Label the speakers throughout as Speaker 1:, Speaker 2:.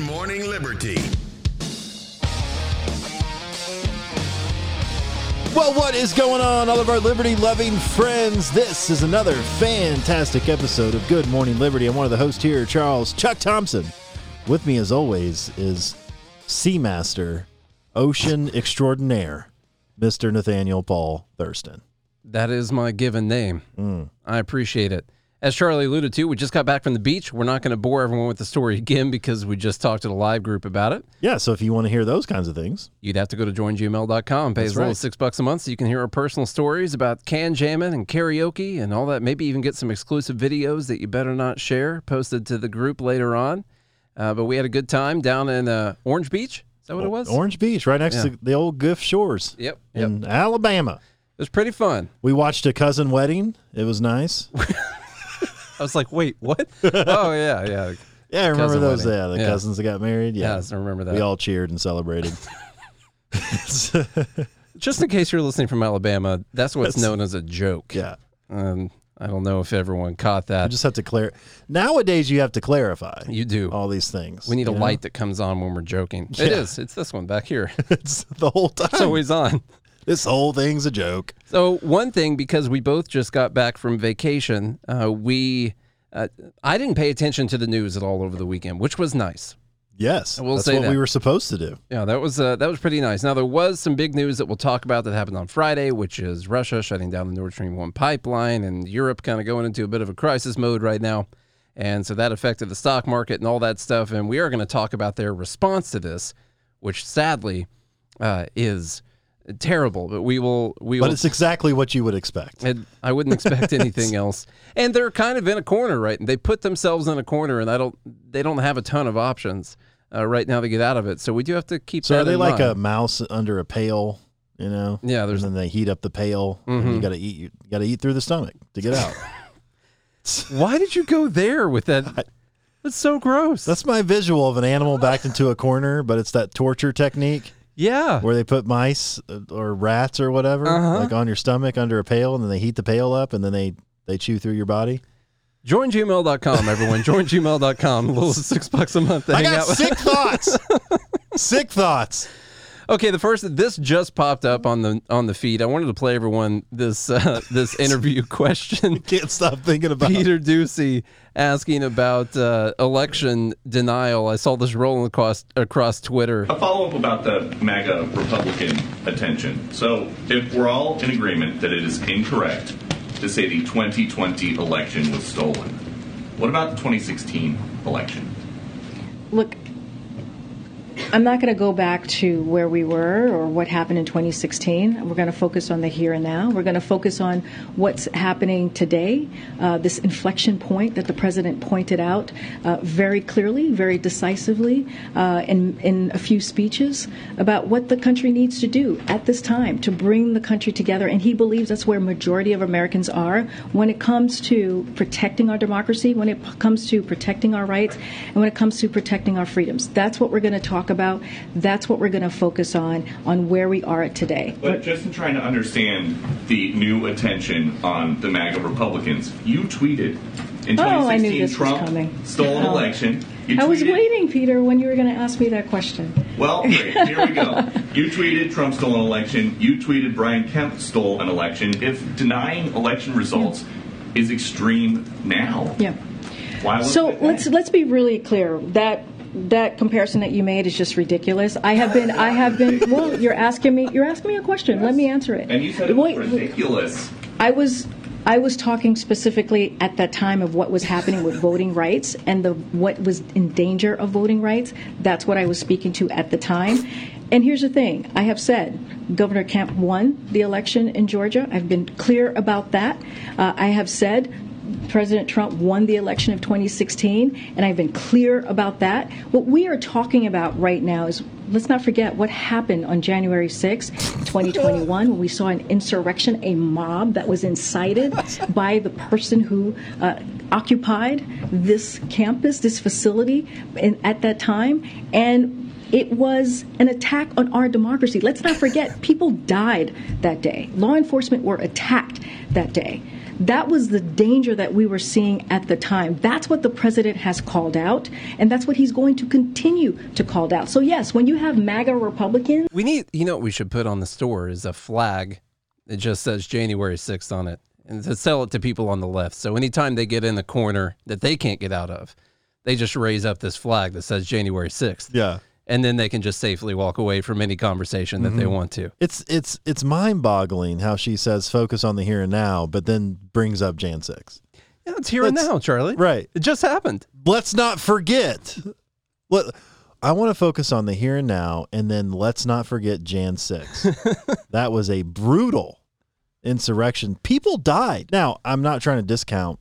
Speaker 1: Morning Liberty.
Speaker 2: Well, what is going on, all of our liberty loving friends? This is another fantastic episode of Good Morning Liberty. I'm one of the hosts here, Charles Chuck Thompson. With me, as always, is Seamaster, Ocean Extraordinaire, Mr. Nathaniel Paul Thurston.
Speaker 3: That is my given name.
Speaker 2: Mm.
Speaker 3: I appreciate it. As Charlie alluded to, we just got back from the beach. We're not going to bore everyone with the story again because we just talked to the live group about it.
Speaker 2: Yeah, so if you want to hear those kinds of things,
Speaker 3: You'd have to go to joingml.com, pay
Speaker 2: That's
Speaker 3: as little
Speaker 2: right.
Speaker 3: as six bucks a month so you can hear our personal stories about can jamming and karaoke and all that. Maybe even get some exclusive videos that you better not share posted to the group later on. Uh, but we had a good time down in uh, Orange Beach. Is that what it was?
Speaker 2: Orange Beach, right next
Speaker 3: Yeah.
Speaker 2: to the old Gulf Shores
Speaker 3: Yep. Yep.
Speaker 2: in Alabama.
Speaker 3: It was pretty fun.
Speaker 2: We watched a cousin wedding. It was nice.
Speaker 3: I was like, wait, what? oh, yeah, yeah.
Speaker 2: Yeah, I remember
Speaker 3: Cousin
Speaker 2: those.
Speaker 3: wedding.
Speaker 2: Yeah, the
Speaker 3: Yeah.
Speaker 2: cousins that got married. Yeah,
Speaker 3: Yes, I remember that.
Speaker 2: we all cheered and celebrated.
Speaker 3: Just in case you're listening from Alabama, that's what's known as a joke.
Speaker 2: yeah,
Speaker 3: Um, I don't know if everyone caught that.
Speaker 2: I just have to clear. Nowadays, you have to clarify
Speaker 3: you do.
Speaker 2: all these things.
Speaker 3: we need a
Speaker 2: you know?
Speaker 3: light that comes on when we're joking. It
Speaker 2: Yeah.
Speaker 3: is. It's this one back here.
Speaker 2: It's the whole time.
Speaker 3: It's always on.
Speaker 2: this whole thing's a joke.
Speaker 3: So one thing, because we both just got back from vacation, uh, we uh, I didn't pay attention to the news at all over the weekend, which was nice.
Speaker 2: Yes,
Speaker 3: I will
Speaker 2: that's
Speaker 3: say
Speaker 2: what we were supposed to do.
Speaker 3: Yeah, that was uh, that was pretty nice. Now there was some big news that we'll talk about that happened on Friday, which is Russia shutting down the Nord Stream one pipeline and Europe kind of going into a bit of a crisis mode right now, and so that affected the stock market and all that stuff. And we are going to talk about their response to this, which sadly uh, is terrible. But we will we
Speaker 2: But
Speaker 3: will.
Speaker 2: it's exactly what you would expect.
Speaker 3: And I wouldn't expect anything else. And they're kind of in a corner, right? And they put themselves in a corner, and I don't. They don't have a ton of options uh, right now to get out of it. So we do have to keep.
Speaker 2: So are they like
Speaker 3: mind.
Speaker 2: a mouse under a pail? You know.
Speaker 3: Yeah, there's-
Speaker 2: and then they heat up the pail. and
Speaker 3: Mhm.
Speaker 2: you got to eat. You got to eat through the stomach to get out.
Speaker 3: Why did you go there with that? That's so gross.
Speaker 2: That's my visual of an animal backed into a corner, but it's that torture technique
Speaker 3: yeah.
Speaker 2: where they put mice uh, or rats or whatever
Speaker 3: Uh-huh.
Speaker 2: like on your stomach under a pail, and then they heat the pail up, and then they they chew through your body.
Speaker 3: joingml.com, everyone. joingml.com. A little six bucks a month to
Speaker 2: I
Speaker 3: hang
Speaker 2: got
Speaker 3: out with.
Speaker 2: sick thoughts. sick thoughts.
Speaker 3: Okay, the first this just popped up on the on the feed. I wanted to play everyone this uh, this interview question.
Speaker 2: Can't stop thinking about.
Speaker 3: Peter Doocy asking about uh, election denial. I saw this rolling across across Twitter.
Speaker 4: A follow up about the MAGA Republican attention. So, if we're all in agreement that it is incorrect to say the 2020 election was stolen, what about the 2016 election?
Speaker 5: Look, I'm not going to go back to where we were or what happened in 2016. We're going to focus on the here and now. We're going to focus on what's happening today, uh, this inflection point that the president pointed out uh, very clearly, very decisively uh, in, in a few speeches about what the country needs to do at this time to bring the country together. And he believes that's where majority of Americans are when it comes to protecting our democracy, when it comes to protecting our rights, and when it comes to protecting our freedoms. That's what we're going to talk about. That's what we're going to focus on, on where we are at today.
Speaker 4: But just in trying to understand the new attention on the MAGA Republicans, you tweeted in 2016
Speaker 5: Oh, I knew this was
Speaker 4: Trump
Speaker 5: coming.
Speaker 4: stole an
Speaker 5: Oh.
Speaker 4: election.
Speaker 5: I was waiting, Peter, when you were going to ask me that question.
Speaker 4: Well, great. Here we go. You tweeted Trump stole an election. You tweeted Brian Kemp stole an election. If denying election results is extreme now,
Speaker 5: Yeah.
Speaker 4: why
Speaker 5: So let's let's be really clear that that comparison that you made is just ridiculous. I have been I have been well. You're asking me you're asking me a question. Let me answer it.
Speaker 4: And you said it was
Speaker 5: Wait,
Speaker 4: ridiculous.
Speaker 5: I was I was talking specifically at that time of what was happening with voting rights and the what was in danger of voting rights. That's what I was speaking to at the time. And here's the thing: I have said Governor Kemp won the election in Georgia. I've been clear about that. Uh, I have said President Trump won the election of 2016, and I've been clear about that. What we are talking about right now is let's not forget what happened on January 6, 2021, when we saw an insurrection, a mob that was incited by the person who uh, occupied this campus, this facility in, at that time. And It was an attack on our democracy. Let's not forget, people died that day. Law enforcement were attacked that day. That was the danger that we were seeing at the time. That's what the president has called out, and that's what he's going to continue to call out. So, yes, when you have MAGA Republicans.
Speaker 3: We need, you know, what we should put on the store is a flag that just says January 6th on it and to sell it to people on the left. So, anytime they get in a corner that they can't get out of, they just raise up this flag that says January 6th.
Speaker 2: Yeah.
Speaker 3: And then they can just safely walk away from any conversation that they mm-hmm. want to.
Speaker 2: It's it's it's mind-boggling how she says focus on the here and now, but then brings up Jan 6.
Speaker 3: Yeah, it's here and
Speaker 2: Let's-
Speaker 3: now, Charlie.
Speaker 2: Right.
Speaker 3: It just happened.
Speaker 2: Let's not forget. Let, I want to focus on the here and now, and then let's not forget Jan 6. that was a brutal insurrection. People died. Now, I'm not trying to discount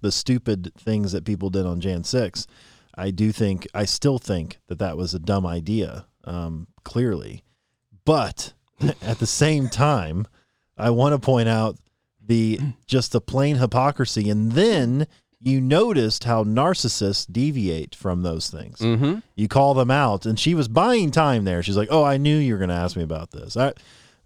Speaker 2: the stupid things that people did on Jan 6. I do think, I still think that that was a dumb idea, um, clearly. But at the same time, I want to point out the just the plain hypocrisy. And then you noticed how narcissists deviate from those things.
Speaker 3: Mm-hmm.
Speaker 2: You call them out, and she was buying time there. She's like, "Oh, I knew you were going to ask me about this. I,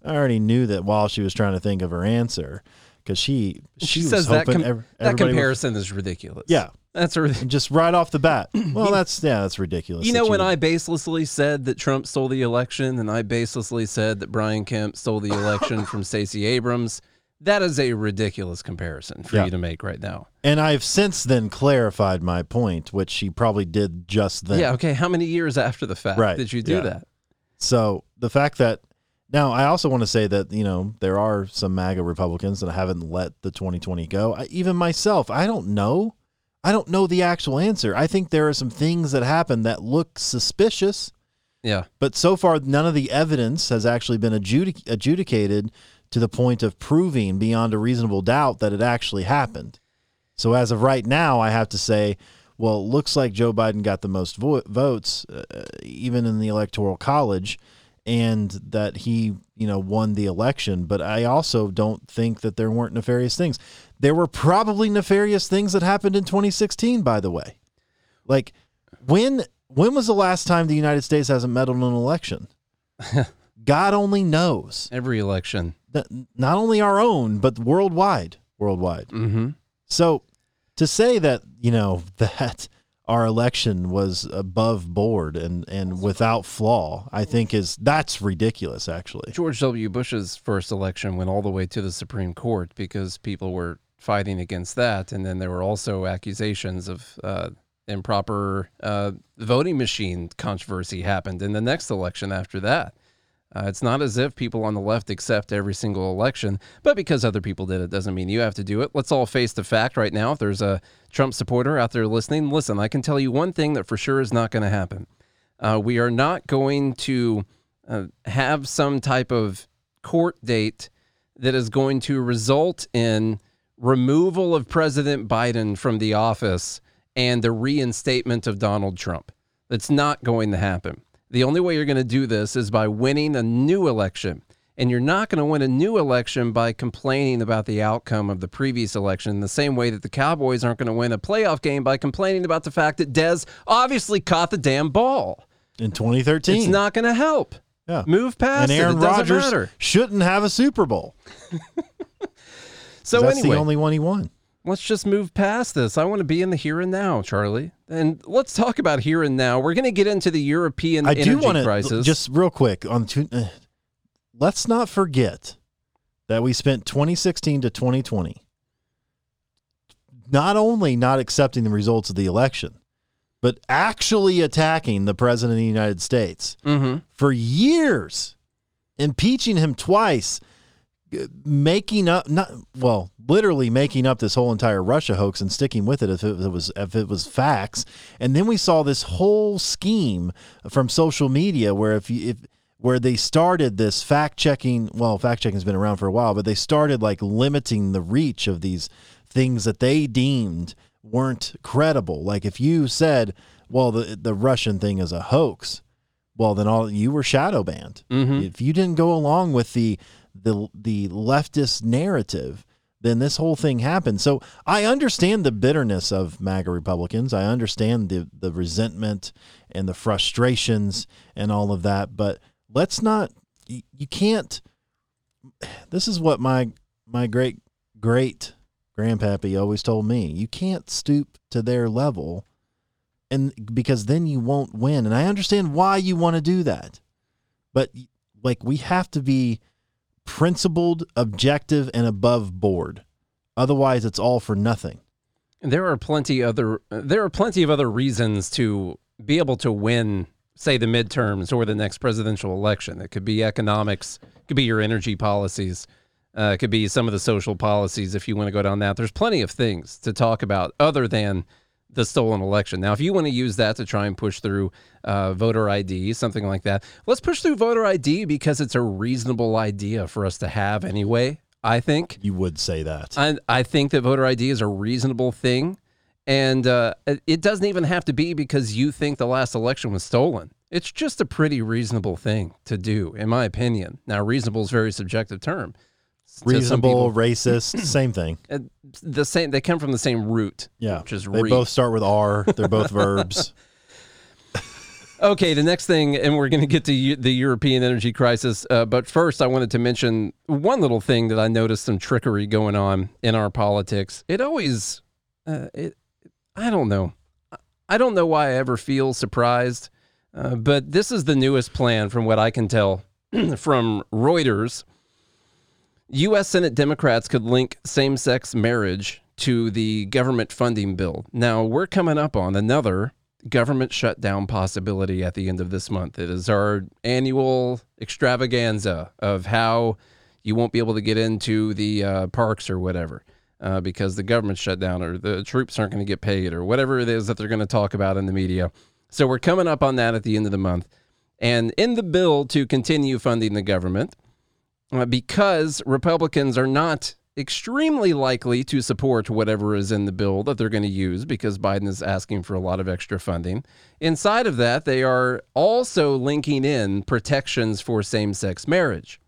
Speaker 2: I already knew that while she was trying to think of her answer, because she, she
Speaker 3: She
Speaker 2: was
Speaker 3: says that, com- that
Speaker 2: would-
Speaker 3: comparison is ridiculous.
Speaker 2: yeah,
Speaker 3: That's
Speaker 2: just right off the bat. Well, that's yeah, that's ridiculous.
Speaker 3: You know, when
Speaker 2: would-
Speaker 3: I baselessly said that Trump stole the election and I baselessly said that Brian Kemp stole the election from Stacey Abrams, that is a ridiculous comparison for
Speaker 2: Yeah.
Speaker 3: you to make right now.
Speaker 2: and I've since then clarified my point, which she probably did just then.
Speaker 3: Yeah, okay. How many years after the fact
Speaker 2: Right,
Speaker 3: did you do
Speaker 2: yeah.
Speaker 3: that?
Speaker 2: So the fact that now I also want to say that you know there are some MAGA Republicans that haven't let the 2020 go. I, even myself, I don't know. I don't know the actual answer. I think there are some things that happened that look suspicious,
Speaker 3: Yeah.
Speaker 2: but so far none of the evidence has actually been adjudic- adjudicated to the point of proving beyond a reasonable doubt that it actually happened. So as of right now, I have to say, well, it looks like Joe Biden got the most vo- votes, uh, even in the electoral college, and that he, you know, won the election. But I also don't think that there weren't nefarious things. There were probably nefarious things that happened in 2016, by the way. Like when when was the last time the United States hasn't meddled in an election? God only knows.
Speaker 3: Every election.
Speaker 2: Not only our own, but worldwide. Worldwide.
Speaker 3: Mm-hmm.
Speaker 2: So to say that, you know, that our election was above board and, and without flaw, I think is that's ridiculous actually.
Speaker 3: George W. Bush's first election went all the way to the Supreme Court because people were fighting against that. And then there were also accusations of uh, improper uh, voting machine controversy happened in the next election after that. Uh, it's not as if people on the left accept every single election, but because other people did it doesn't mean you have to do it. Let's all face the fact right now. If there's a Trump supporter out there listening, listen, I can tell you one thing that for sure is not going to happen. Uh, we are not going to uh, have some type of court date that is going to result in removal of President Biden from the office and the reinstatement of Donald Trump. That's not going to happen. The only way you're going to do this is by winning a new election. And you're not going to win a new election by complaining about the outcome of the previous election, the same way that the Cowboys aren't going to win a playoff game by complaining about the fact that Dez obviously caught the damn ball.
Speaker 2: In 2013.
Speaker 3: It's not going to help.
Speaker 2: yeah.
Speaker 3: Move past
Speaker 2: and Aaron
Speaker 3: it. It
Speaker 2: Rodgers shouldn't have a Super Bowl.
Speaker 3: So
Speaker 2: that's
Speaker 3: anyway,
Speaker 2: the only one he won.
Speaker 3: Let's just move past this. I want to be in the here and now, Charlie. And let's talk about here and now. We're going to get into the European
Speaker 2: I
Speaker 3: energy
Speaker 2: do want to
Speaker 3: crisis.
Speaker 2: just real quick on two, uh, let's not forget that we spent 2016 to 2020 not only not accepting the results of the election but actually attacking the president of the United States
Speaker 3: hmm
Speaker 2: for years impeaching him twice making up not well literally making up this whole entire Russia hoax and sticking with it if it was if it was facts. And then we saw this whole scheme from social media where if you if where they started this fact checking well fact checking has been around for a while but they started like limiting the reach of these things that they deemed weren't credible. Like if you said well the the Russian thing is a hoax well then all you were shadow banned.
Speaker 3: Mhm.
Speaker 2: if you didn't go along with the the the leftist narrative then this whole thing happened. So I understand the bitterness of MAGA Republicans. I understand the the resentment and the frustrations and all of that. But let's not. You, you can't. This is what my my great great grandpappy always told me. You can't stoop to their level, and because then you won't win. And I understand why you want to do that, but like we have to be principled, objective, and above board. Otherwise, it's all for nothing.
Speaker 3: There are plenty other there are plenty of other reasons to be able to win, say the midterms or the next presidential election. It could be economics, it could be your energy policies, uh, it could be some of the social policies if you want to go down that. There's plenty of things to talk about other than the stolen election. Now, if you want to use that to try and push through uh, voter ID, something like that, let's push through voter ID because it's a reasonable idea for us to have anyway. I think
Speaker 2: you would say that.
Speaker 3: I, I think that voter ID is a reasonable thing. And uh, it doesn't even have to be because you think the last election was stolen. It's just a pretty reasonable thing to do, in my opinion. Now, reasonable is a very subjective term.
Speaker 2: Reasonable, racist, same thing.
Speaker 3: Uh, the same. They come from the same root.
Speaker 2: Yeah,
Speaker 3: which is
Speaker 2: they
Speaker 3: re.
Speaker 2: both start with R. They're both verbs.
Speaker 3: Okay, the next thing, and we're going to get to the European energy crisis. Uh, but first, I wanted to mention one little thing that I noticed some trickery going on in our politics. It always, uh, it, I don't know. I don't know why I ever feel surprised, uh, but this is the newest plan from what I can tell from Reuters. U.S. Senate Democrats could link same sex marriage to the government funding bill. Now, we're coming up on another government shutdown possibility at the end of this month. It is our annual extravaganza of how you won't be able to get into the uh, parks or whatever uh, because the government shut down or the troops aren't going to get paid or whatever it is that they're going to talk about in the media. So we're coming up on that at the end of the month. And in the bill to continue funding the government, Uh, because Republicans are not extremely likely to support whatever is in the bill that they're going to use because Biden is asking for a lot of extra funding. Inside of that, they are also linking in protections for same sex marriage.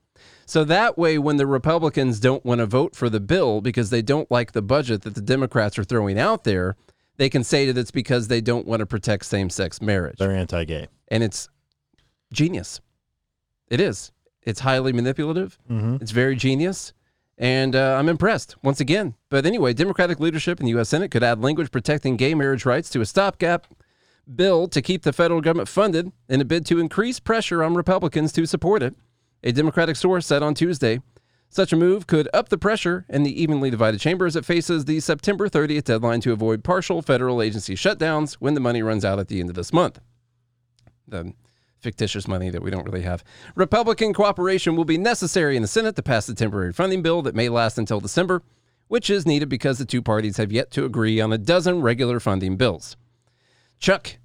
Speaker 3: So that way, when the Republicans don't want to vote for the bill because they don't like the budget that the Democrats are throwing out there, they can say that it's because they don't want to protect same sex marriage.
Speaker 2: They're anti gay.
Speaker 3: And it's genius. It is. It's highly manipulative.
Speaker 2: Mm-hmm.
Speaker 3: It's very genius. And uh, I'm impressed once again. But anyway, Democratic leadership in the U.S. Senate could add language protecting gay marriage rights to a stopgap bill to keep the federal government funded in a bid to increase pressure on Republicans to support it. A Democratic source said on Tuesday such a move could up the pressure in the evenly divided chamber as it faces the September 30th deadline to avoid partial federal agency shutdowns when the money runs out at the end of this month. The fictitious money that we don't really have. Republican cooperation will be necessary in the Senate to pass the temporary funding bill that may last until December, which is needed because the two parties have yet to agree on a dozen regular funding bills. Chuck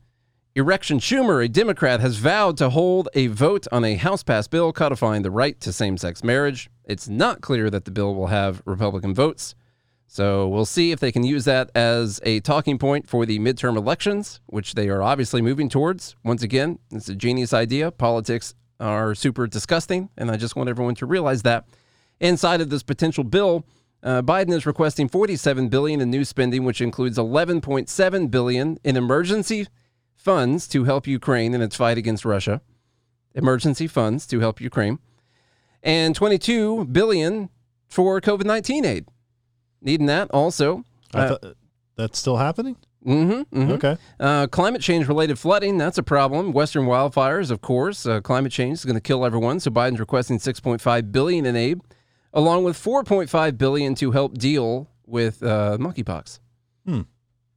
Speaker 3: Erection Schumer, a Democrat, has vowed to hold a vote on a House passed bill codifying the right to same sex marriage. It's not clear that the bill will have Republican votes. So we'll see if they can use that as a talking point for the midterm elections, which they are obviously moving towards. Once again, it's a genius idea. Politics are super disgusting, and I just want everyone to realize that. Inside of this potential bill, uh, Biden is requesting 47 billion in new spending, which includes 11.7 billion in emergency funds to help Ukraine in its fight against Russia. Emergency funds to help Ukraine, and 22 billion for COVID-19 aid needing that also.
Speaker 2: I thought that's still happening.
Speaker 3: Mm-hmm, mm-hmm.
Speaker 2: Okay.
Speaker 3: Uh, climate change related flooding, that's a problem. Western wildfires, of course. Uh, climate change is going to kill everyone. So Biden's requesting 6.5 billion in aid, along with 4.5 billion to help deal with uh, monkeypox.
Speaker 2: Hmm.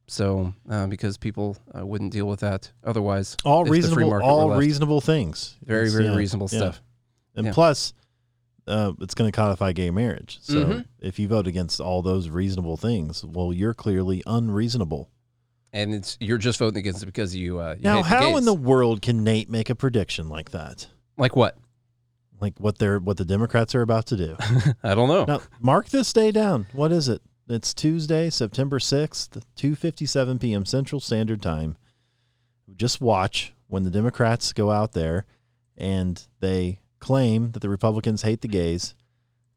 Speaker 3: So, uh, because people uh, wouldn't deal with that otherwise,
Speaker 2: all
Speaker 3: if the free
Speaker 2: reasonable, all reasonable things.
Speaker 3: very,
Speaker 2: It's,
Speaker 3: very
Speaker 2: yeah,
Speaker 3: reasonable
Speaker 2: yeah.
Speaker 3: stuff.
Speaker 2: And
Speaker 3: Yeah.
Speaker 2: plus, uh, it's going to codify gay marriage. So
Speaker 3: Mhm.
Speaker 2: if you vote against all those reasonable things, well, you're clearly unreasonable.
Speaker 3: And it's you're just voting against it because you. Uh, you
Speaker 2: now,
Speaker 3: hate the
Speaker 2: how in the world can Nate make a prediction like that?
Speaker 3: like what?
Speaker 2: Like what they're what the Democrats are about to do.
Speaker 3: I don't know.
Speaker 2: now, mark this day down. What is it? It's Tuesday, September 6th, 2:57 p.m. Central Standard Time. Just watch when the Democrats go out there and they claim that the Republicans hate the gays.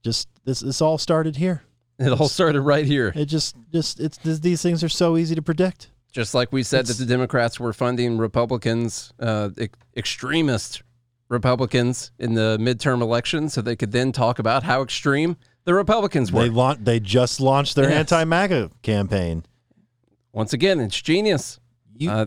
Speaker 2: Just this this all started here.
Speaker 3: It all started right here.
Speaker 2: It just just it's these things are so easy to predict.
Speaker 3: Just like we said that the Democrats were funding Republicans, uh, ex- extremist Republicans in the midterm election, so they could then talk about how extreme the Republicans were.
Speaker 2: They launched. They just launched their
Speaker 3: Yes.
Speaker 2: anti-MAGA campaign.
Speaker 3: Once again, it's genius.
Speaker 2: You,
Speaker 3: Uh,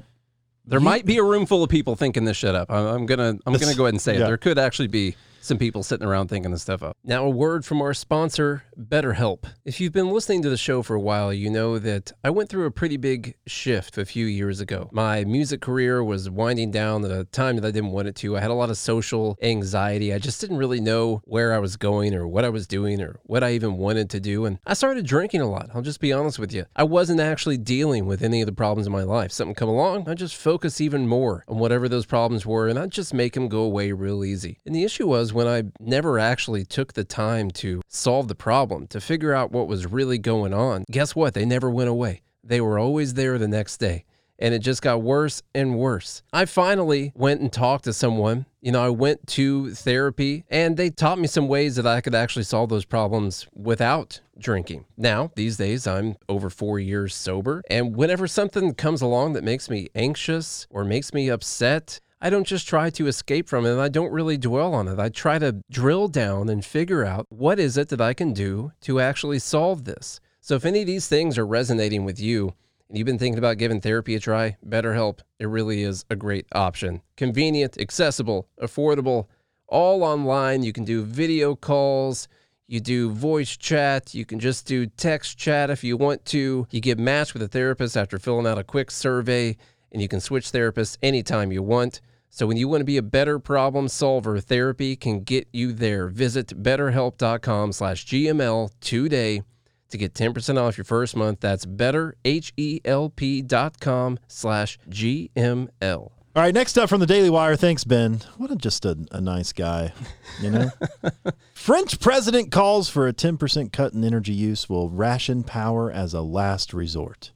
Speaker 3: there
Speaker 2: you-
Speaker 3: might be a room full of people thinking this shit up. I'm, I'm gonna I'm gonna go ahead and say
Speaker 2: yeah.
Speaker 3: it. There could actually be some people sitting around thinking this stuff up. Now, a word from our sponsor, BetterHelp. If you've been listening to the show for a while, you know that I went through a pretty big shift a few years ago. My music career was winding down at a time that I didn't want it to. I had a lot of social anxiety. I just didn't really know where I was going or what I was doing or what I even wanted to do. And I started drinking a lot. I'll just be honest with you. I wasn't actually dealing with any of the problems in my life. Something come along, I just focus even more on whatever those problems were and I'd just make them go away real easy. And the issue was when I never actually took the time to solve the problem, to figure out what was really going on, guess what? They never went away. They were always there the next day and it just got worse and worse. I finally went and talked to someone. You know, I went to therapy and they taught me some ways that I could actually solve those problems without drinking. Now, these days, I'm over four years sober. And whenever something comes along that makes me anxious or makes me upset, I don't just try to escape from it and I don't really dwell on it. I try to drill down and figure out what is it that I can do to actually solve this. So if any of these things are resonating with you, and you've been thinking about giving therapy a try, BetterHelp, it really is a great option. Convenient, accessible, affordable, all online. You can do video calls, you do voice chat, you can just do text chat if you want to. You get matched with a therapist after filling out a quick survey, and you can switch therapists anytime you want. So when you want to be a better problem solver, therapy can get you there. Visit betterhelp.com slash GML today to get 10% off your first month. That's betterhelp.com slash GML.
Speaker 2: All right, next up from the Daily Wire. Thanks, Ben. What a, just a, a nice guy, you know? French president calls for a 10% cut in energy use will ration power as a last resort.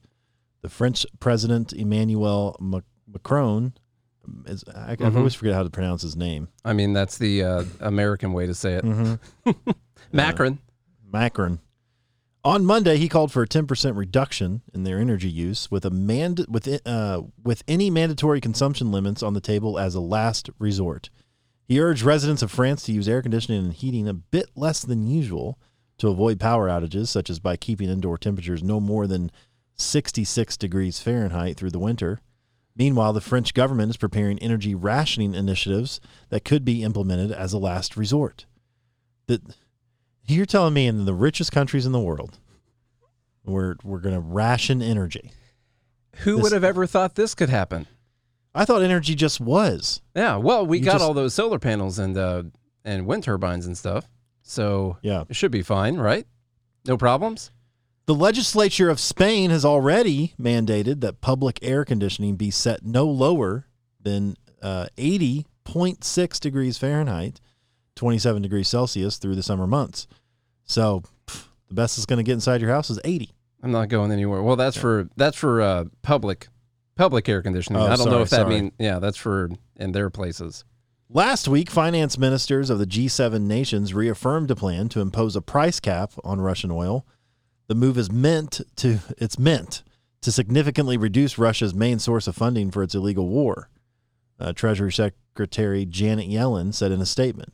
Speaker 2: The French president, Emmanuel Macron, I, I
Speaker 3: Mhm.
Speaker 2: always forget how to pronounce his name.
Speaker 3: I mean, that's the uh, American way to say it.
Speaker 2: Mm-hmm.
Speaker 3: Macron.
Speaker 2: Macron. On Monday, he called for a 10% reduction in their energy use with a mand- with, uh, with any mandatory consumption limits on the table as a last resort. He urged residents of France to use air conditioning and heating a bit less than usual to avoid power outages, such as by keeping indoor temperatures no more than 66 degrees Fahrenheit through the winter. Meanwhile, the French government is preparing energy rationing initiatives that could be implemented as a last resort. The, you're telling me in the richest countries in the world, we're we're going to ration energy.
Speaker 3: Who
Speaker 2: This-
Speaker 3: would have ever thought this could happen?
Speaker 2: I thought energy just was.
Speaker 3: Yeah, well, we
Speaker 2: You
Speaker 3: got
Speaker 2: just-
Speaker 3: all those solar panels and uh, and wind turbines and stuff, so
Speaker 2: Yeah.
Speaker 3: it should be fine, right? No problems.
Speaker 2: The legislature of Spain has already mandated that public air conditioning be set no lower than uh, 80.6 degrees Fahrenheit, 27 degrees Celsius through the summer months. So pff, the best it's going to get inside your house is 80.
Speaker 3: I'm not going anywhere. Well, that's for that's for uh, public public air conditioning.
Speaker 2: Oh,
Speaker 3: I don't know if that
Speaker 2: sorry.
Speaker 3: mean yeah, that's for in their places.
Speaker 2: Last week, finance ministers of the G7 nations reaffirmed a plan to impose a price cap on Russian oil. The move is meant to it's meant to significantly reduce Russia's main source of funding for its illegal war. Uh, Treasury Secretary Janet Yellen said in a statement.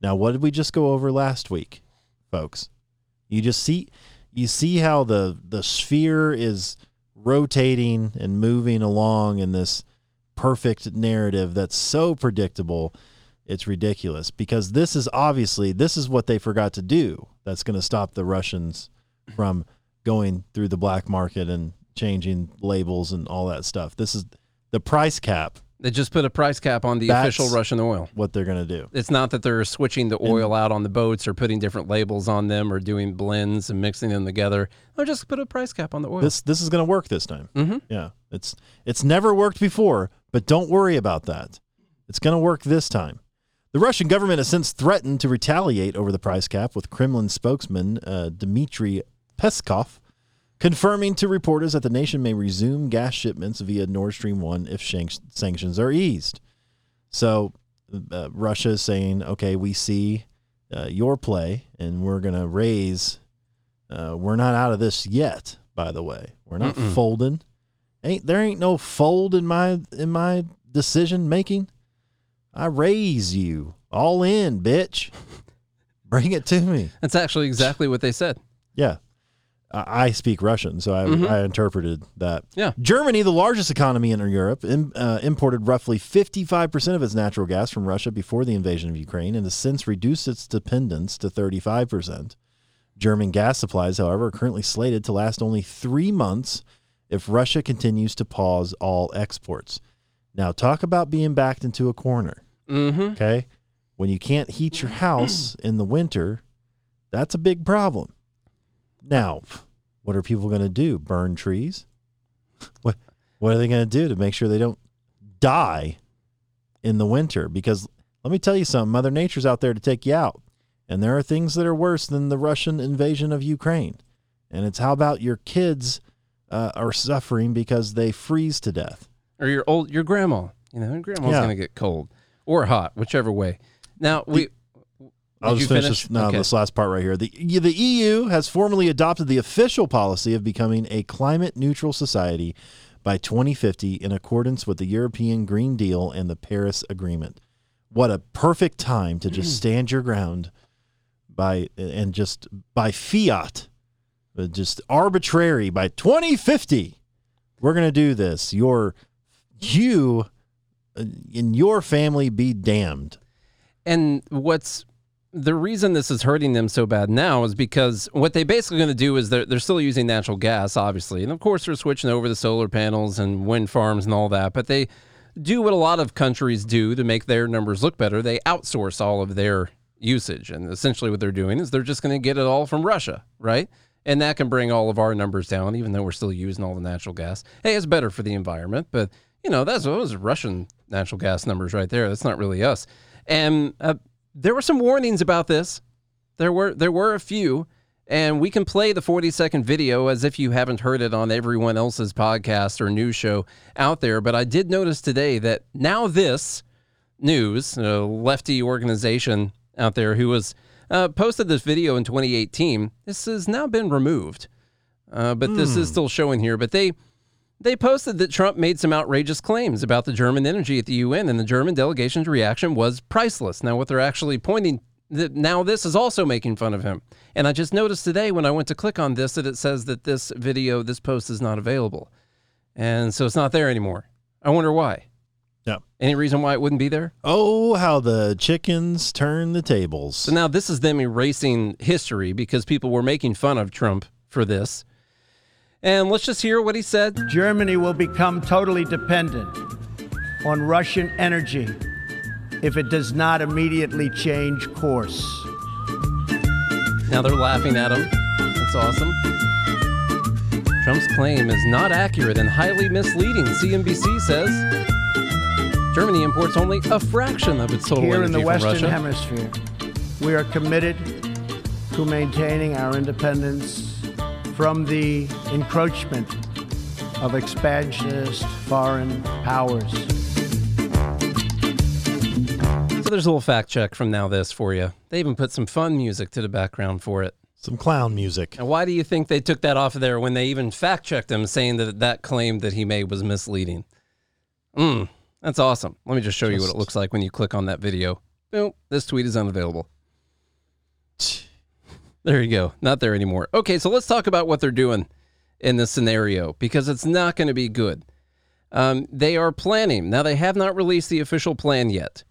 Speaker 2: Now, what did we just go over last week, folks? You just see you see how the the sphere is rotating and moving along in this perfect narrative that's so predictable it's ridiculous because this is obviously this is what they forgot to do that's going to stop the russians from going through the black market and changing labels and all that stuff this is the price cap
Speaker 3: They just put a price cap on the
Speaker 2: That's-
Speaker 3: official Russian oil.
Speaker 2: what they're going to do
Speaker 3: It's not that they're switching the oil out on the boats or putting different labels on them or doing blends and mixing them together. They'll just put a price cap on the oil.
Speaker 2: this this is going to work this time
Speaker 3: Mhm.
Speaker 2: yeah it's it's never worked before but don't worry about that it's going to work this time the russian government has since threatened to retaliate over the price cap with kremlin spokesman uh, dmitry peskov confirming to reporters that the nation may resume gas shipments via nord stream 1 if sanctions are eased so uh, russia is saying okay we see uh, your play and we're going to raise Uh, we're not out of this yet. By the way, we're not folding. Ain't there ain't no fold in my in my decision making. I raise you all in, bitch. Bring it to me.
Speaker 3: That's actually exactly what they said.
Speaker 2: Yeah. I speak Russian, so I, I interpreted that.
Speaker 3: Yeah.
Speaker 2: Germany, the largest economy in Europe, im, uh, imported roughly 55% of its natural gas from Russia before the invasion of Ukraine and has since reduced its dependence to 35%. German gas supplies, however, are currently slated to last only three months if Russia continues to pause all exports. Now, talk about being backed into a corner.
Speaker 3: Mm-hmm.
Speaker 2: Okay. When you can't heat your house in the winter, that's a big problem. Now, what are people going to do? Burn trees? What what are they going to do to make sure they don't die in the winter? Because let me tell you something, Mother Nature's out there to take you out. And there are things that are worse than the Russian invasion of Ukraine. And it's how about your kids uh, are suffering because they freeze to death.
Speaker 3: Or your old your grandma. You know, grandma's
Speaker 2: Yeah.
Speaker 3: gonna get cold or hot, whichever way. Now we.
Speaker 2: I'll just finish,
Speaker 3: finish?
Speaker 2: This, no,
Speaker 3: Okay.
Speaker 2: this last part right here. The, the EU has formally adopted the official policy of becoming a climate neutral society by 2050 in accordance with the European Green Deal and the Paris Agreement. What a perfect time to just stand your ground by and just by fiat, uh, just arbitrary by 2050. We're going to do this. Your you uh, and your family be damned.
Speaker 3: And what's the reason this is hurting them so bad now is because what they basically going to do is they're, they're still using natural gas, obviously. And of course, they're switching over to solar panels and wind farms and all that. But they do what a lot of countries do to make their numbers look better. They outsource all of their usage. And essentially, what they're doing is they're just going to get it all from Russia, right? And that can bring all of our numbers down, even though we're still using all the natural gas. Hey, it's better for the environment, but you know that's those Russian natural gas numbers right there. That's not really us. And uh, there were some warnings about this. There were there were a few, and we can play the 40 second video as if you haven't heard it on everyone else's podcast or news show out there. But I did notice today that now this news, a lefty organization out there who was uh, posted this video in 2018. This has now been removed, uh, but this is still showing here. But they they posted that Trump made some outrageous claims about the German energy at the UN, and the German delegation's reaction was priceless. Now, what they're actually pointing that now this is also making fun of him. And I just noticed today when I went to click on this that it says that this video, this post is not available, and so it's not there anymore. I wonder why.
Speaker 2: Yeah.
Speaker 3: Any reason why it wouldn't be there?
Speaker 2: Oh, how the chickens turn the tables.
Speaker 3: So now this is them erasing history because people were making fun of Trump for this. And let's just hear what he said.
Speaker 1: Germany will become totally dependent on Russian energy if it does not immediately change course.
Speaker 3: Now they're laughing at him. That's awesome. Trump's claim is not accurate and highly misleading, CNBC says. Germany imports only a fraction of its total
Speaker 1: Here
Speaker 3: energy
Speaker 1: in the Western
Speaker 3: Russia.
Speaker 1: Hemisphere, we are committed to maintaining our independence from the encroachment of expansionist foreign powers.
Speaker 3: So there's a little fact check from NowThis for you. They even put some fun music to the background for it.
Speaker 2: Some clown music.
Speaker 3: And why do you think they took that off of there when they even fact checked him saying that that claim that he made was misleading? Mm, that's awesome. Let me just show you what it looks like when you click on that video. Boom, this tweet is unavailable. There you go. Not there anymore. Okay, so let's talk about what they're doing in this scenario because it's not going to be good. Um, they are planning. Now, they have not released the official plan yet.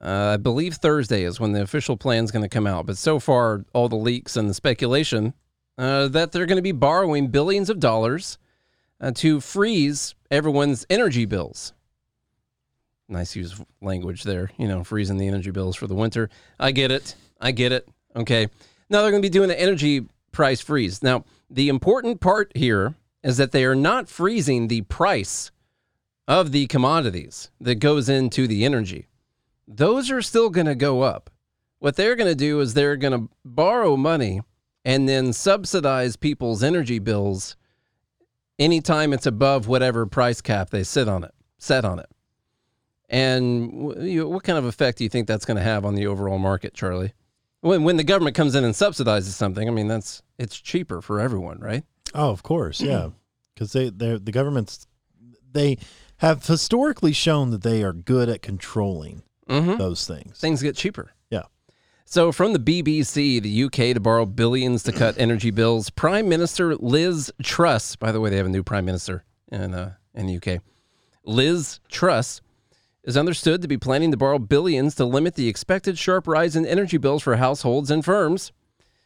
Speaker 3: Uh, I believe Thursday is when the official plan is going to come out. But so far, all the leaks and the speculation uh, that they're going to be borrowing billions of dollars uh, to freeze everyone's energy bills. Nice use of language there, you know, freezing the energy bills for the winter. I get it. I get it. Okay. Now they're going to be doing the energy price freeze. Now, the important part here is that they are not freezing the price of the commodities that goes into the energy those are still going to go up. What they're going to do is they're going to borrow money and then subsidize people's energy bills anytime it's above whatever price cap they sit on it, set on it. And what kind of effect do you think that's going to have on the overall market, Charlie? When when the government comes in and subsidizes something, I mean that's it's cheaper for everyone, right?
Speaker 2: Oh, of course, yeah, because they they the governments they have historically shown that they are good at controlling
Speaker 3: Mm-hmm.
Speaker 2: those things.
Speaker 3: Things get cheaper.
Speaker 2: Yeah.
Speaker 3: So, from the BBC, the UK to borrow billions to cut energy bills, Prime Minister Liz Truss, by the way, they have a new Prime Minister in, uh, in the UK, Liz Truss is understood to be planning to borrow billions to limit the expected sharp rise in energy bills for households and firms.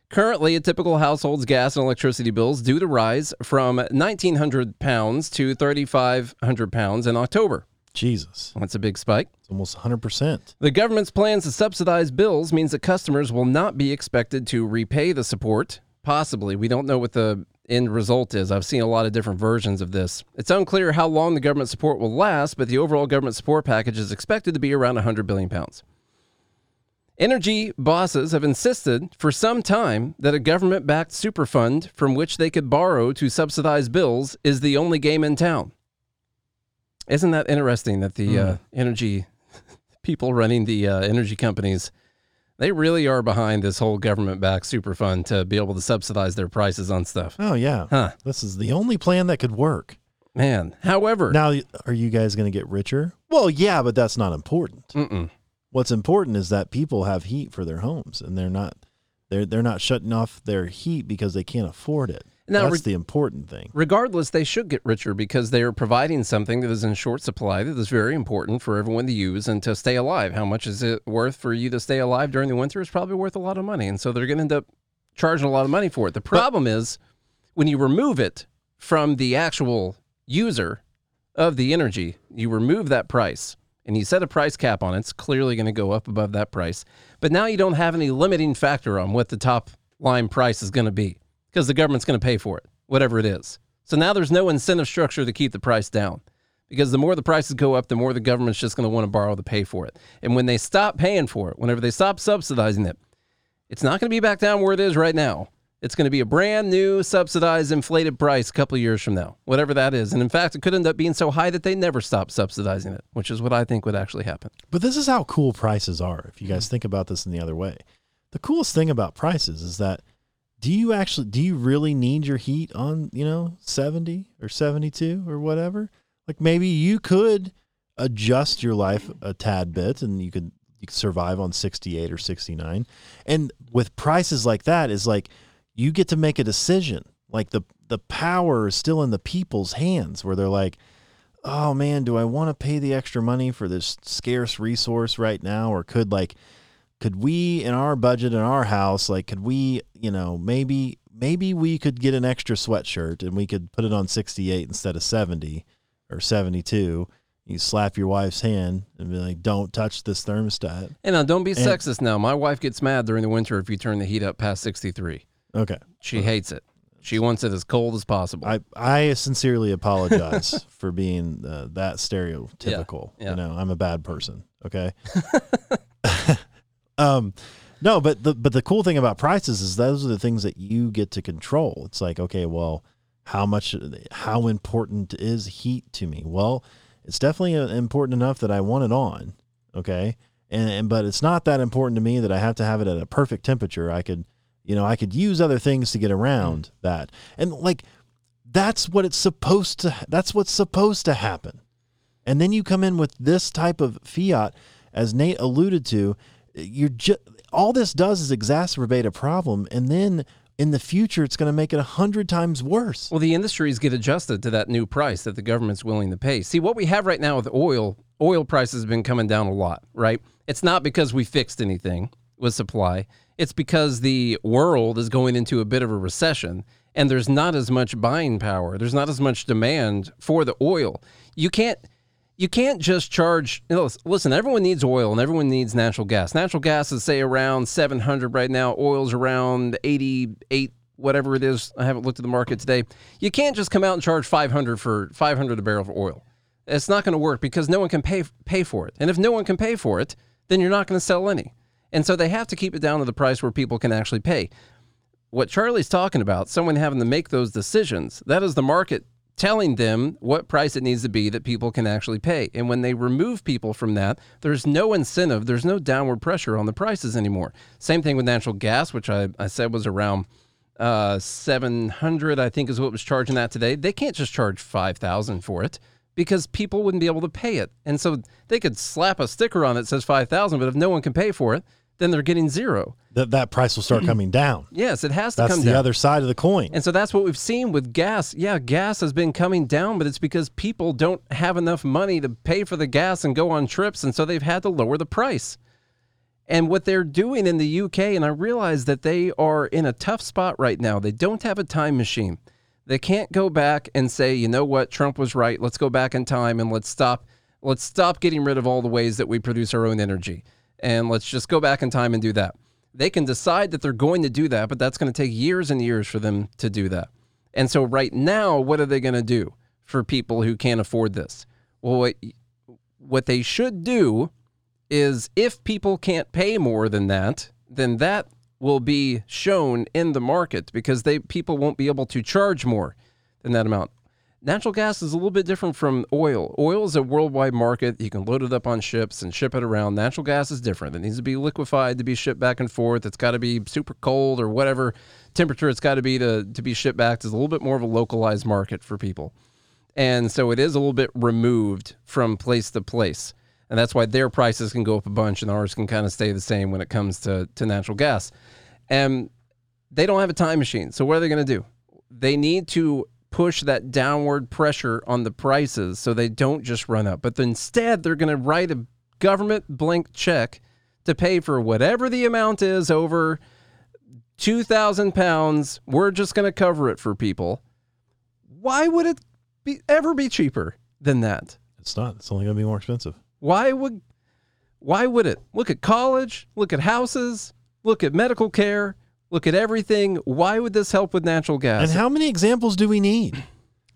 Speaker 3: Currently, a typical household's gas and electricity bills due to rise from 1,900 pounds to 3,500 pounds in October.
Speaker 2: Jesus,
Speaker 3: That's a big spike.
Speaker 2: it's almost 100 percent.
Speaker 3: The government's plans to subsidize bills means that customers will not be expected to repay the support. Possibly. We don't know what the end result is. I've seen a lot of different versions of this. It's unclear how long the government support will last, but the overall government support package is expected to be around 100 billion pounds. Energy bosses have insisted for some time that a government backed super fund from which they could borrow to subsidize bills is the only game in town. Isn't that interesting that the uh, energy people running the uh, energy companies they really are behind this whole government backed super fund to be able to subsidize their prices on stuff.
Speaker 2: Oh yeah,
Speaker 3: Huh.
Speaker 2: this is the only plan that could work.
Speaker 3: Man, however,
Speaker 2: Now, are you guys going to get richer? Well, yeah, but that's not important.
Speaker 3: mm-mm.
Speaker 2: What's important is that people have heat for their homes, and they're not they're they're not shutting off their heat because they can't afford it.
Speaker 3: Now,
Speaker 2: that's
Speaker 3: re-
Speaker 2: the important thing.
Speaker 3: regardless, they should get richer because they are providing something that is in short supply that is very important for everyone to use and to stay alive. How much is it worth for you to stay alive during the winter? It's probably worth a lot of money. And so they're going to end up charging a lot of money for it. The problem is when you remove it from the actual user of the energy, you remove that price and you set a price cap on it. It's clearly going to go up above that price. But now you don't have any limiting factor on what the top line price is going to be because the government's going to pay for it, whatever it is. So now there's no incentive structure to keep the price down because the more the prices go up, the more the government's just going to want to borrow to pay for it. And when they stop paying for it, whenever they stop subsidizing it, it's not going to be back down where it is right now. It's going to be a brand new subsidized inflated price a couple years from now, whatever that is. And in fact, it could end up being so high that they never stop subsidizing it, which is what I think would actually happen.
Speaker 2: But this is how cool prices are. If you guys think about this in the other way, the coolest thing about prices is that do you actually do you really need your heat on you know 70 or 72 or whatever? Like maybe you could adjust your life a tad bit and you could you could survive on 68 or 69 and with prices like that is like you get to make a decision. Like the the power is still in the people's hands where they're like oh man do i want to pay the extra money for this scarce resource right now or could like could we in our budget in our house like could we you know maybe maybe we could get an extra sweatshirt and we could put it on 68 instead of 70 or 72 you slap your wife's hand and be like don't touch this thermostat
Speaker 3: And now, don't be
Speaker 2: And-
Speaker 3: sexist now. My wife gets mad during the winter if you turn the heat up past 63.
Speaker 2: okay
Speaker 3: She hates it. She wants it as cold as possible.
Speaker 2: i i sincerely apologize for being uh, that stereotypical
Speaker 3: Yeah, yeah.
Speaker 2: you know i'm a bad person okay um no but the but the cool thing about prices is those are the things that you get to control. It's like okay well how much how important is heat to me? Well it's definitely uh, important enough that i want it on okay? And, and but it's not that important to me that i have to have it at a perfect temperature. I could you know i could use other things to get around that. And like that's what it's supposed to that's what's supposed to happen. And then you come in with this type of fiat as nate alluded to you're just all this does is exacerbate a problem and then in the future it's going to make it a hundred times worse
Speaker 3: Well, the industries get adjusted to that new price that the government's willing to pay. See, what we have right now with oil, oil prices have been coming down a lot, right? It's not because we fixed anything with supply. It's because the world is going into a bit of a recession and there's not as much buying power. There's not as much demand for the oil. You can't you can't just charge you know, listen everyone needs oil and everyone needs natural gas. Natural gas is say around 700 right now. Oil's around 88 whatever it is. I haven't looked at the market today. You can't just come out and charge 500 for 500 a barrel for oil. It's not going to work because no one can pay pay for it. And if no one can pay for it then you're not going to sell any. And so they have to keep it down to the price where people can actually pay. What charlie's talking about someone having to make those decisions that is the market telling them what price it needs to be that people can actually pay. And when they remove people from that, there's no incentive, there's no downward pressure on the prices anymore. Same thing with natural gas, which I, I said was around uh, 700, I think is what was charging that today. They can't just charge 5,000 for it because people wouldn't be able to pay it. And so they could slap a sticker on it that says 5,000, but if no one can pay for it, then they're getting zero.
Speaker 2: That that price will start coming down.
Speaker 3: Yes, it has to
Speaker 2: That's
Speaker 3: come down.
Speaker 2: That's the other side of the coin.
Speaker 3: And so that's what we've seen with gas. Yeah, gas has been coming down, but it's because people don't have enough money to pay for the gas and go on trips. And so they've had to lower the price. And what they're doing in the UK, and I realize that they are in a tough spot right now. They don't have a time machine. They can't go back and say, you know what, Trump was right. Let's go back in time and let's stop. Let's stop getting rid of all the ways that we produce our own energy. And let's just go back in time and do that. They can decide that they're going to do that, but that's going to take years and years for them to do that. And so, right now, what are they going to do for people who can't afford this? Well, what, what they should do is if people can't pay more than that, then that will be shown in the market because they people won't be able to charge more than that amount. Natural gas is a little bit different from oil. Oil is a worldwide market. You can load it up on ships and ship it around. Natural gas is different. It needs to be liquefied to be shipped back and forth. It's got to be super cold or whatever temperature it's got to be to, to be shipped back. It's a little bit more of a localized market for people. And so it is a little bit removed from place to place. And that's why their prices can go up a bunch and ours can kind of stay the same when it comes to, to natural gas. And they don't have a time machine. So what are they going to do? They need to push that downward pressure on the prices so they don't just run up. But instead, they're going to write a government blank check to pay for whatever the amount is over 2,000 pounds. We're just going to cover it for people. Why would it be ever be cheaper than that?
Speaker 2: It's not. It's only going to be more expensive.
Speaker 3: Why would why would it? Look at college, look at houses, look at medical care, look at everything. Why would this help with natural gas?
Speaker 2: And how many examples do we need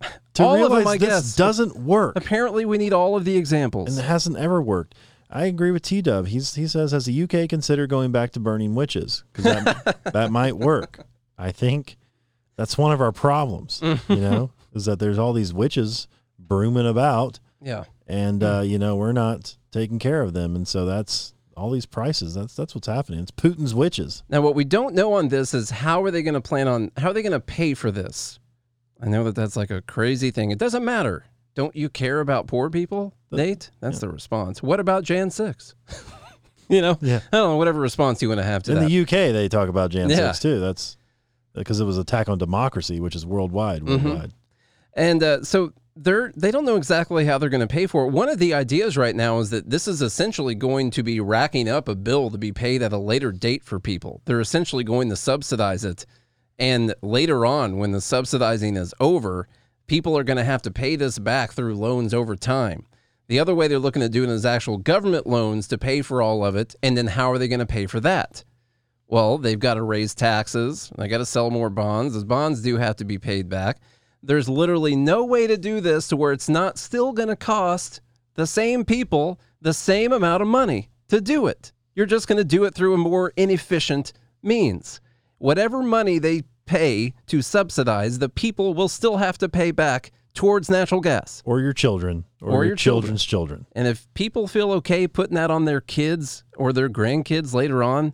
Speaker 2: to
Speaker 3: All of them,
Speaker 2: realize
Speaker 3: I
Speaker 2: this
Speaker 3: guess.
Speaker 2: doesn't work?
Speaker 3: Apparently we need all of the examples.
Speaker 2: and it hasn't ever worked. I agree with T Dub. He's he says has the UK considered going back to burning witches because that that might work. I think that's one of our problems. you know, is that there's all these witches brooming about,
Speaker 3: yeah.
Speaker 2: and uh, you know we're not taking care of them, and so that's all these prices. That's that's what's happening. It's Putin's witches.
Speaker 3: Now, what we don't know on this is how are they going to plan on how are they going to pay for this? I know that that's like a crazy thing. It doesn't matter. Don't you care about poor people, Nate? That's the response. What about Jan six? you know,
Speaker 2: Yeah.
Speaker 3: I don't know. Whatever response you want to have to that.
Speaker 2: In
Speaker 3: that.
Speaker 2: the UK, they talk about Jan
Speaker 3: Yeah.
Speaker 2: six too. That's because it was attack on democracy, which is worldwide.
Speaker 3: Mm-hmm.
Speaker 2: Worldwide.
Speaker 3: And uh, so they're they don't know exactly how they're going to pay for it. One of the ideas right now is that this is essentially going to be racking up a bill to be paid at a later date for people. They're essentially going to subsidize it, and later on, when the subsidizing is over, people are going to have to pay this back through loans over time. The other way they're looking at doing is actual government loans to pay for all of it, and then how are they going to pay for that? Well, they've got to raise taxes. They got to sell more bonds. Those bonds do have to be paid back. There's literally no way to do this to where it's not still going to cost the same people the same amount of money to do it. You're just going to do it through a more inefficient means. Whatever money they pay to subsidize, the people will still have to pay back towards natural gas.
Speaker 2: Or your children, or,
Speaker 3: Or
Speaker 2: your,
Speaker 3: your
Speaker 2: children's children.
Speaker 3: And if people feel okay putting that on their kids or their grandkids later on,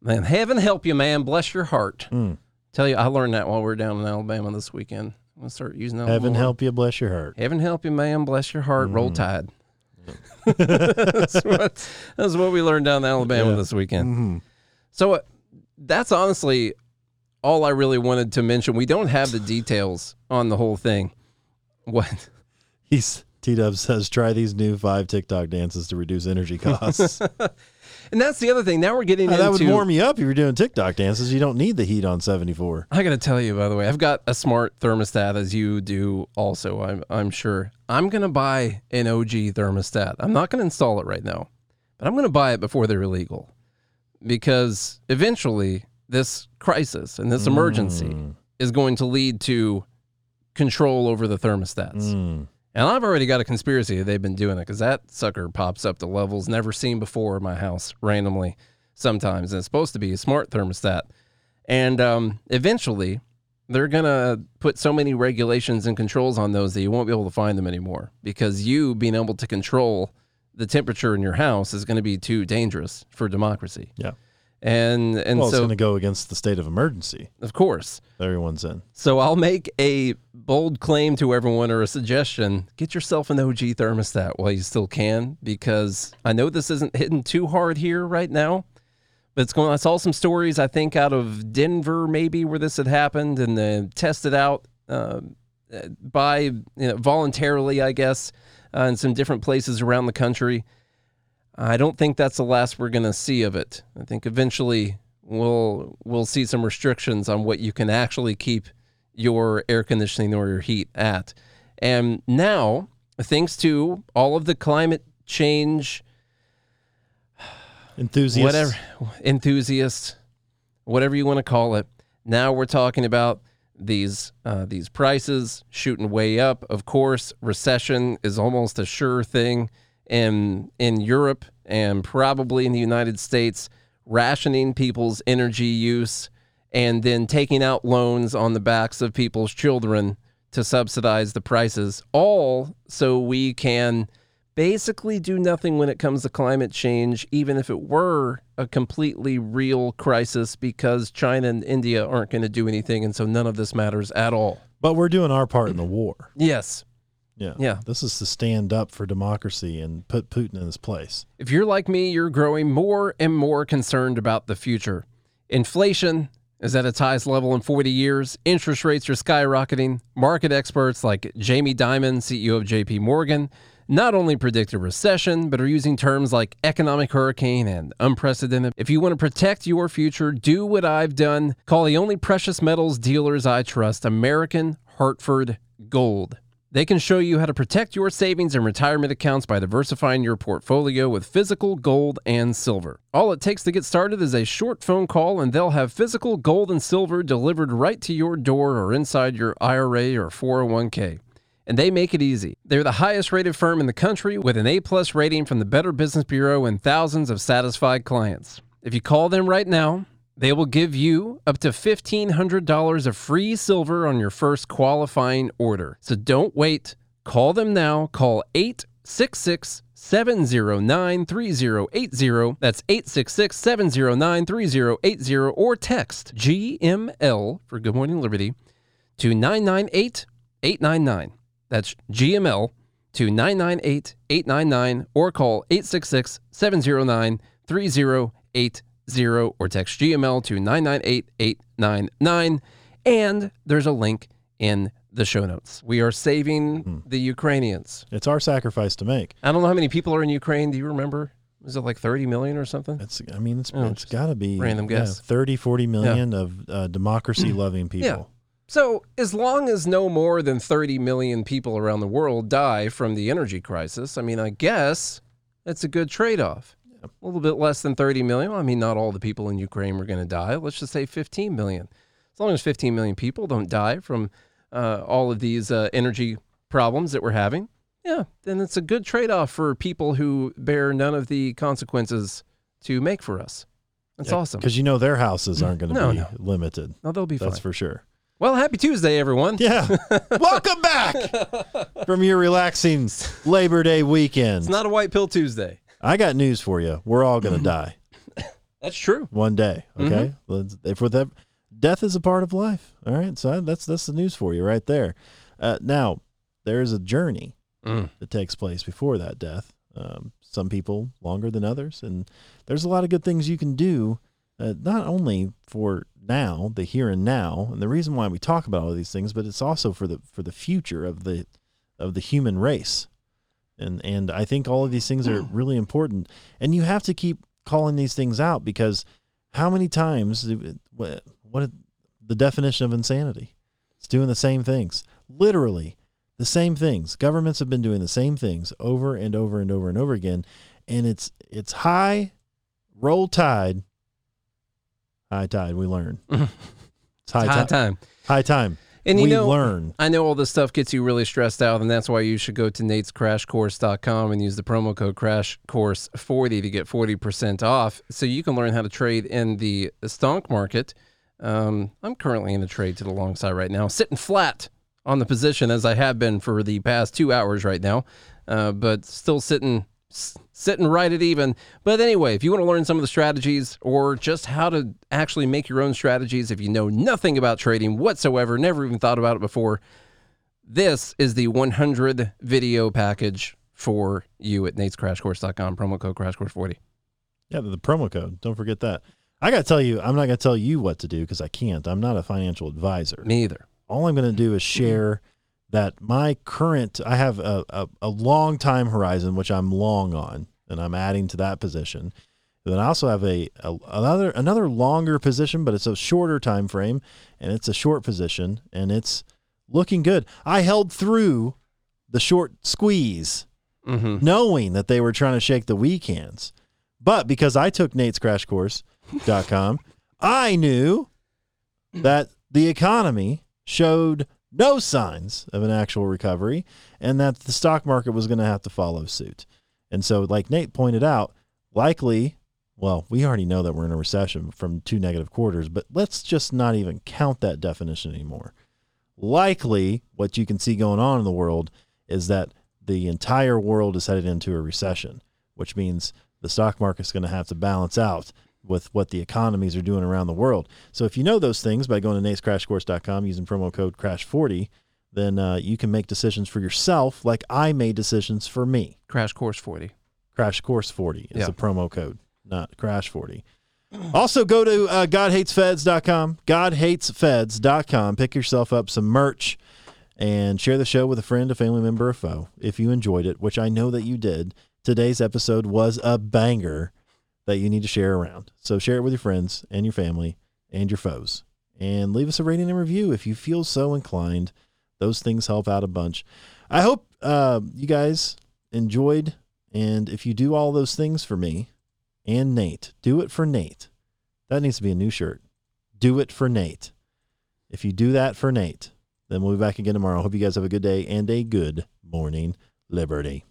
Speaker 3: man, heaven help you, man. Bless your heart. Mm. Tell you, I learned that while we are down in Alabama this weekend. I'm gonna start using that.
Speaker 2: Heaven
Speaker 3: more.
Speaker 2: help you, bless your heart.
Speaker 3: Heaven help you, man. Bless your heart. Roll Tide. that's, what, that's what we learned down in Alabama
Speaker 2: Yeah.
Speaker 3: this weekend.
Speaker 2: Mm-hmm.
Speaker 3: So uh, that's honestly all I really wanted to mention. We don't have the details on the whole thing. What?
Speaker 2: He's T Dub says try these new five TikTok dances to reduce energy costs.
Speaker 3: And that's the other thing. Now we're getting
Speaker 2: Now,
Speaker 3: into
Speaker 2: that would warm you up if you're doing TikTok dances. You don't need the heat on 74.
Speaker 3: I got to tell you, by the way, I've got a smart thermostat as you do also, I'm, I'm sure. I'm going to buy an OG thermostat. I'm not going to install it right now, but I'm going to buy it before they're illegal because eventually this crisis and this emergency is going to lead to control over the thermostats.
Speaker 2: Mm.
Speaker 3: And I've already got a conspiracy they've been doing it because that sucker pops up to levels never seen before in my house randomly sometimes. And it's supposed to be a smart thermostat. And um, eventually, they're going to put so many regulations and controls on those that you won't be able to find them anymore because you being able to control the temperature in your house is going to be too dangerous for democracy.
Speaker 2: Yeah.
Speaker 3: And and
Speaker 2: well, it's
Speaker 3: so
Speaker 2: going to go against the state of emergency
Speaker 3: of course.
Speaker 2: everyone's in.
Speaker 3: So I'll make a bold claim to everyone or a suggestion. Get yourself an OG thermostat while you still can because I know this isn't hitting too hard here right now. But it's going I saw some stories I think out of Denver maybe where this had happened and then tested out uh, by you know, voluntarily I guess uh, in some different places around the country. I don't think that's the last we're going to see of it. I think eventually we'll we'll see some restrictions on what you can actually keep your air conditioning or your heat at. And now, thanks to all of the climate change
Speaker 2: Enthusiasts.
Speaker 3: whatever enthusiasts, whatever you want to call it. Now we're talking about these uh, these prices shooting way up. Of course, recession is almost a sure thing in in Europe and probably in the United States. Rationing people's energy use and then taking out loans on the backs of people's children to subsidize the prices, all so we can basically do nothing when it comes to climate change, even if it were a completely real crisis, because China and India aren't going to do anything. And so none of this matters at all.
Speaker 2: But we're doing our part in the war.
Speaker 3: Yes.
Speaker 2: Yeah.
Speaker 3: Yeah.
Speaker 2: This is to stand up for democracy and put Putin in his place.
Speaker 3: If you're like me, you're growing more and more concerned about the future. Inflation is at its highest level in 40 years. Interest rates are skyrocketing. Market experts like Jamie Dimon, CEO of JP Morgan, not only predict a recession, but are using terms like economic hurricane and unprecedented. If you want to protect your future, do what I've done. Call the only precious metals dealers I trust, American Hartford Gold. They can show you how to protect your savings and retirement accounts by diversifying your portfolio with physical gold and silver. All it takes to get started is a short phone call, and they'll have physical gold and silver delivered right to your door or inside your IRA or 401k. And they make it easy. They're the highest rated firm in the country with an A plus rating from the Better Business Bureau and thousands of satisfied clients. If you call them right now, they will give you up to $1,500 of free silver on your first qualifying order. So don't wait. Call them now. Call 866 709 3080. That's 866 709 3080. Or text GML for Good Morning Liberty to 998 899. That's GML to 998 899 or call 866 709 3080 or text GML to 998 899. And there's a link in the show notes. We are saving the Ukrainians.
Speaker 2: It's our sacrifice to make.
Speaker 3: I don't know how many people are in Ukraine. Do you remember? Was it like 30 million or something?
Speaker 2: It's, I mean, it's,
Speaker 3: Oh,
Speaker 2: it's got to be
Speaker 3: random
Speaker 2: yeah,
Speaker 3: guess.
Speaker 2: 30, 40 million of uh, democracy loving people.
Speaker 3: Yeah. So, as long as no more than 30 million people around the world die from the energy crisis, I mean, I guess that's a good trade off. A little bit less than 30 million. Well, I mean, not all the people in Ukraine were going to die. Let's just say 15 million. As long as 15 million people don't die from uh, all of these uh, energy problems that we're having, yeah, then it's a good trade off for people who bear none of the consequences to make for us. That's awesome.
Speaker 2: Because you know their houses aren't going to
Speaker 3: No,
Speaker 2: be
Speaker 3: no.
Speaker 2: limited.
Speaker 3: No, they'll be fine.
Speaker 2: That's for sure.
Speaker 3: Well, happy Tuesday, everyone.
Speaker 2: Yeah. Welcome back from your relaxing Labor Day weekend.
Speaker 3: It's not a white pill Tuesday.
Speaker 2: I got news for you. We're all going to die
Speaker 3: That's true.
Speaker 2: one day.
Speaker 3: Mm-hmm.
Speaker 2: Okay. If we're that, death is a part of life. All right. So that's that's the news for you right there. Uh, now there is a journey
Speaker 3: Mm.
Speaker 2: that takes place before that death. Um, some people longer than others, and there's a lot of good things you can do. Uh, not only for now, the here and now, and the reason why we talk about all these things, but it's also for the for the future of the of the human race. And and I think all of these things are really important. And you have to keep calling these things out because how many times uh, what what the definition of insanity? It's doing the same things. Literally the same things. Governments have been doing the same things over and over and over and over again. And it's it's high roll tide. High tide, we learn. It's high,
Speaker 3: High
Speaker 2: ti-
Speaker 3: time.
Speaker 2: high time.
Speaker 3: And you
Speaker 2: we
Speaker 3: know,
Speaker 2: learn.
Speaker 3: I know all this stuff gets you really stressed out, and that's why you should go to natescrashcourse.com and use the promo code CRASHCOURSE40 to get 40% off so you can learn how to trade in the stock market Um, I'm currently in a trade to the long side right now, sitting flat on the position as I have been for the past two hours right now, uh, but still sitting sitting right at even. But anyway, if you want to learn some of the strategies or just how to actually make your own strategies, if you know nothing about trading whatsoever, never even thought about it before, this is the 100 video package for you at natescrashcourse.com, promo code crashcourse40.
Speaker 2: Yeah, the, promo code. Don't forget that. I got to tell you, I'm not going to tell you what to do because I can't. I'm not a financial advisor.
Speaker 3: Me either.
Speaker 2: All I'm going to do is mm-hmm. share that my current, I have a, a, a long time horizon, which I'm long on, and I'm adding to that position. Then I also have a, a another another longer position, but it's a shorter time frame, and it's a short position, and it's looking good. I held through the short squeeze,
Speaker 3: Mm-hmm.
Speaker 2: knowing that they were trying to shake the weak hands. But because I took natescrashcourse.com, I knew that the economy showed no signs of an actual recovery and that the stock market was going to have to follow suit. And so, like Nate pointed out, likely, well, we already know that we're in a recession from two negative quarters, but let's just not even count that definition anymore. Likely, what you can see going on in the world is that the entire world is headed into a recession, which means the stock market's going to have to balance out with what the economies are doing around the world. So if you know those things by going to natescrashcourse.com using promo code crash40, then uh, you can make decisions for yourself like I made decisions for me.
Speaker 3: Crash Course 40.
Speaker 2: Crash Course 40 is
Speaker 3: Yeah.
Speaker 2: the promo code, not Crash 40. Also, go to uh, GodHatesFeds.com, GodHatesFeds.com. Pick yourself up some merch and share the show with a friend, a family member, a foe. If you enjoyed it, which I know that you did, today's episode was a banger that you need to share around. So share it with your friends and your family and your foes. And leave us a rating and review if you feel so inclined. Those things help out a bunch. I hope uh, you guys enjoyed. And if you do all those things for me and Nate, do it for Nate. That needs to be a new shirt. Do it for Nate. If you do that for Nate, then we'll be back again tomorrow. Hope you guys have a good day and a good morning, Liberty.